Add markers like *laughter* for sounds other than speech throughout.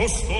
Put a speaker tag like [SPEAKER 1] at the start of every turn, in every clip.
[SPEAKER 1] costo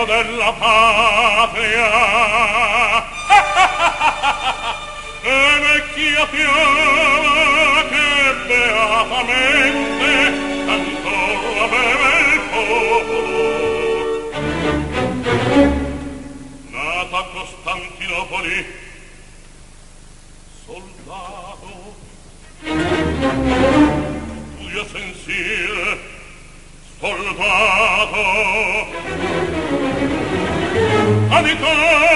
[SPEAKER 2] vento della patria. *laughs* E vecchia fiora che beatamente cantò beve il popolo. Nata a Costantinopoli soldato. Giulia sensile soldato. Solito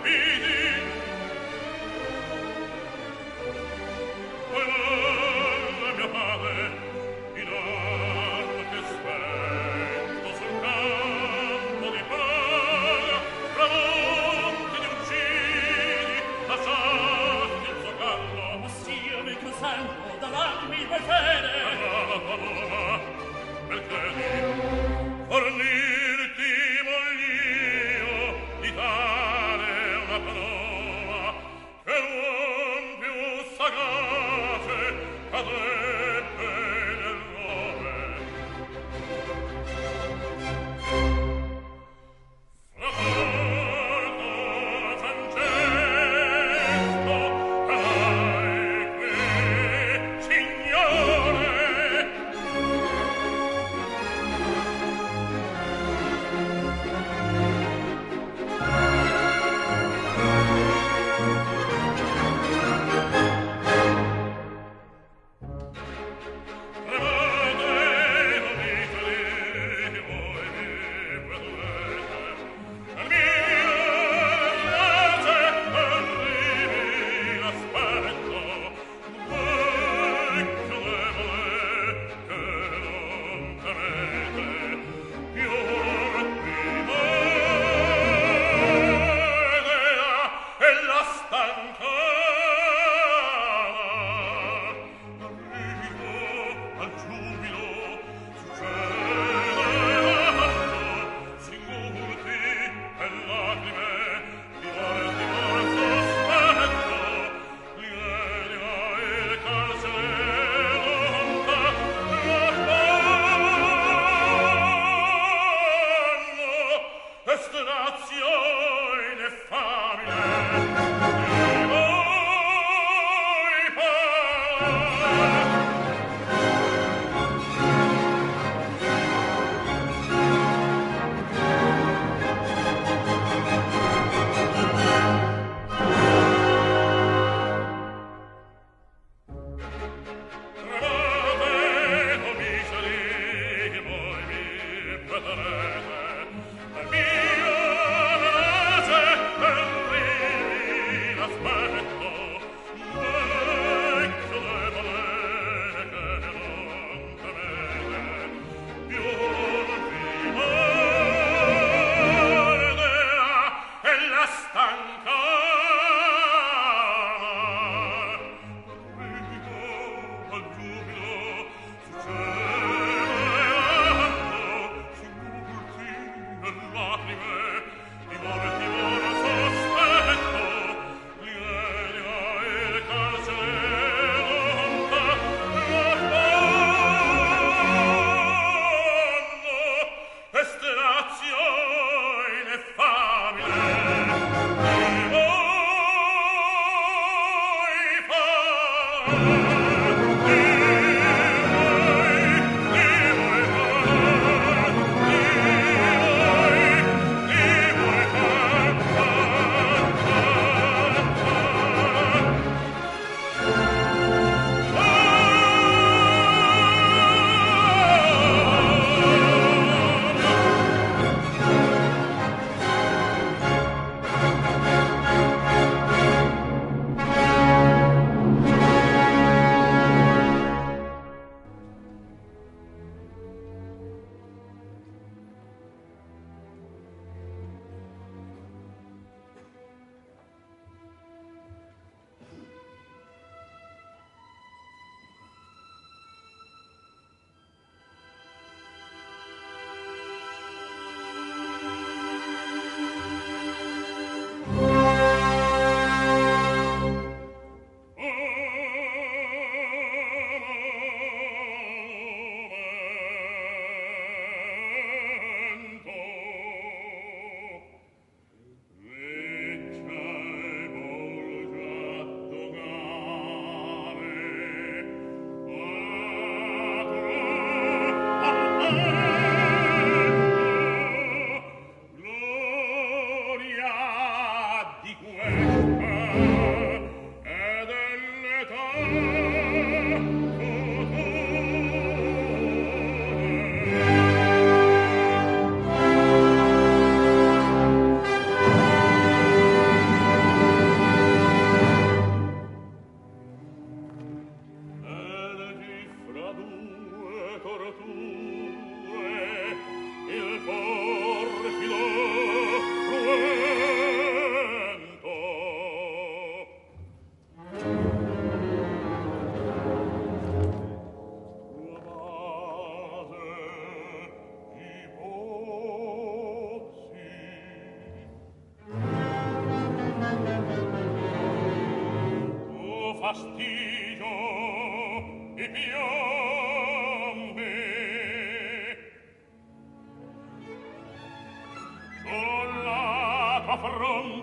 [SPEAKER 2] be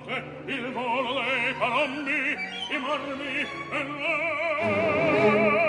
[SPEAKER 2] notte il volo dei palombi, i marmi e.